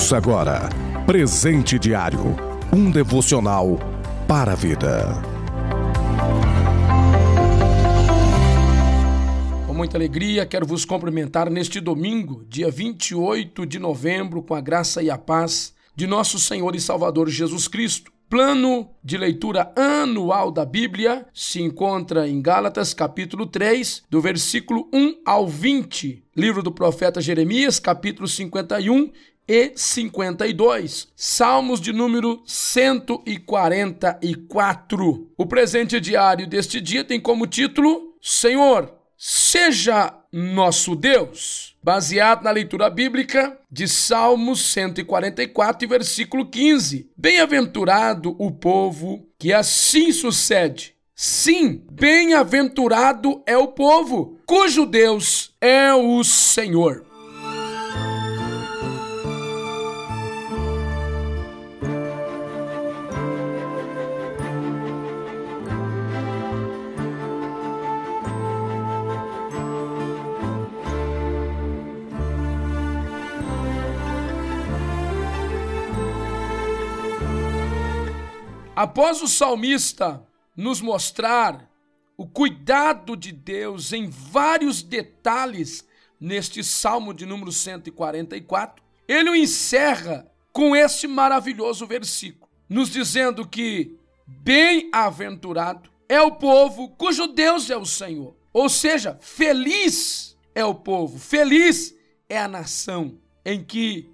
Ouça agora Presente Diário um devocional para a vida. Com muita alegria, quero vos cumprimentar neste domingo, dia 28 de novembro, com a graça e a paz de nosso Senhor e Salvador Jesus Cristo. Plano de leitura anual da Bíblia se encontra em Gálatas, capítulo 3, do versículo 1 ao 20. Livro do profeta Jeremias, capítulo 51 e 52. Salmos de número 144. O presente diário deste dia tem como título: Senhor, seja nosso Deus. Baseado na leitura bíblica de Salmos 144 versículo 15. Bem-aventurado o povo que assim sucede. Sim, bem-aventurado é o povo cujo Deus é o Senhor. Após o salmista nos mostrar o cuidado de Deus em vários detalhes neste salmo de número 144, ele o encerra com este maravilhoso versículo, nos dizendo que bem-aventurado é o povo cujo Deus é o Senhor. Ou seja, feliz é o povo, feliz é a nação em que,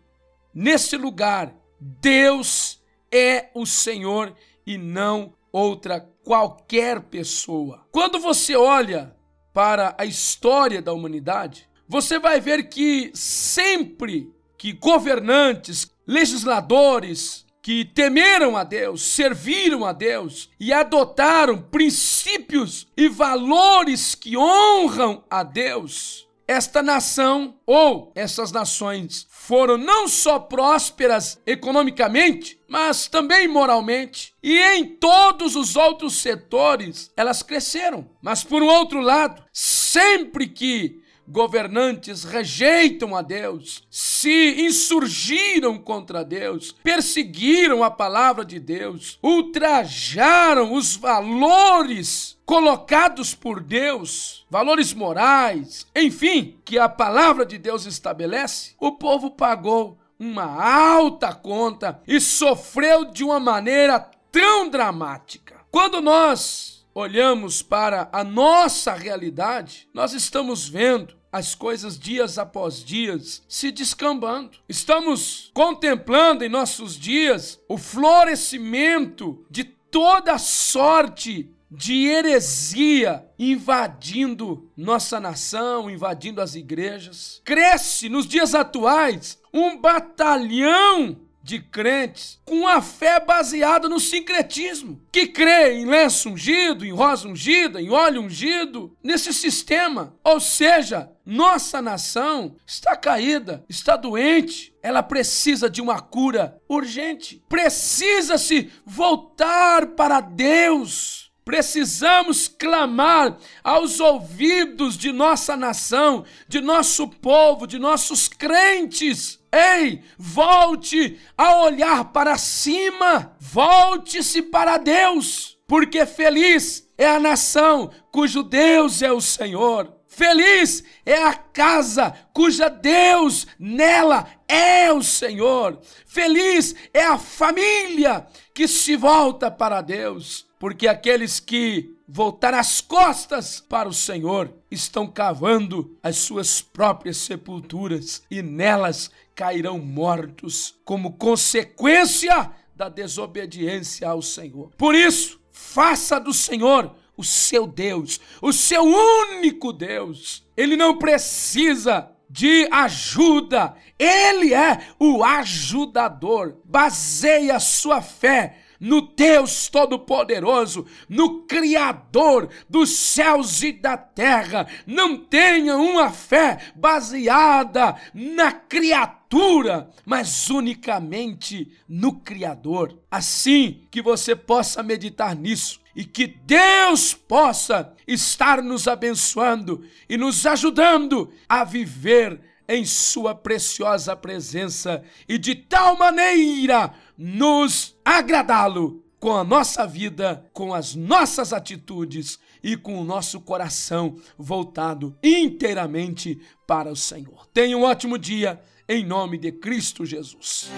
nesse lugar, Deus é o Senhor e não outra qualquer pessoa. Quando você olha para a história da humanidade, você vai ver que sempre que governantes, legisladores que temeram a Deus, serviram a Deus e adotaram princípios e valores que honram a Deus, esta nação ou essas nações foram não só prósperas economicamente, mas também moralmente. E em todos os outros setores elas cresceram. Mas por outro lado, sempre que governantes rejeitam a Deus, se insurgiram contra Deus, perseguiram a palavra de Deus, ultrajaram os valores colocados por Deus, valores morais, enfim, que a palavra de Deus estabelece, o povo pagou uma alta conta e sofreu de uma maneira tão dramática. Quando nós olhamos para a nossa realidade, nós estamos vendo as coisas dias após dias se descambando. Estamos contemplando em nossos dias o florescimento de toda sorte de heresia invadindo nossa nação, invadindo as igrejas. Cresce nos dias atuais um batalhão de crentes com a fé baseada no sincretismo, que crê em lenço ungido, em rosa ungida, em óleo ungido, nesse sistema. Ou seja, nossa nação está caída, está doente, ela precisa de uma cura urgente, precisa se voltar para Deus Precisamos clamar aos ouvidos de nossa nação, de nosso povo, de nossos crentes. Ei, volte a olhar para cima, volte-se para Deus, porque feliz é a nação cujo Deus é o Senhor. Feliz é a casa cuja Deus nela é o Senhor. Feliz é a família que se volta para Deus porque aqueles que voltar as costas para o Senhor estão cavando as suas próprias sepulturas e nelas cairão mortos como consequência da desobediência ao Senhor. Por isso, faça do Senhor o seu Deus, o seu único Deus. Ele não precisa de ajuda, ele é o ajudador. Baseie a sua fé no Deus Todo-Poderoso, no Criador dos céus e da terra. Não tenha uma fé baseada na criatura, mas unicamente no Criador. Assim que você possa meditar nisso e que Deus possa estar nos abençoando e nos ajudando a viver em Sua preciosa presença e de tal maneira nos agradá-lo com a nossa vida, com as nossas atitudes e com o nosso coração voltado inteiramente para o Senhor. Tenha um ótimo dia em nome de Cristo Jesus.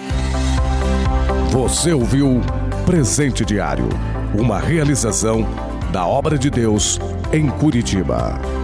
Você ouviu Presente Diário, uma realização da obra de Deus em Curitiba.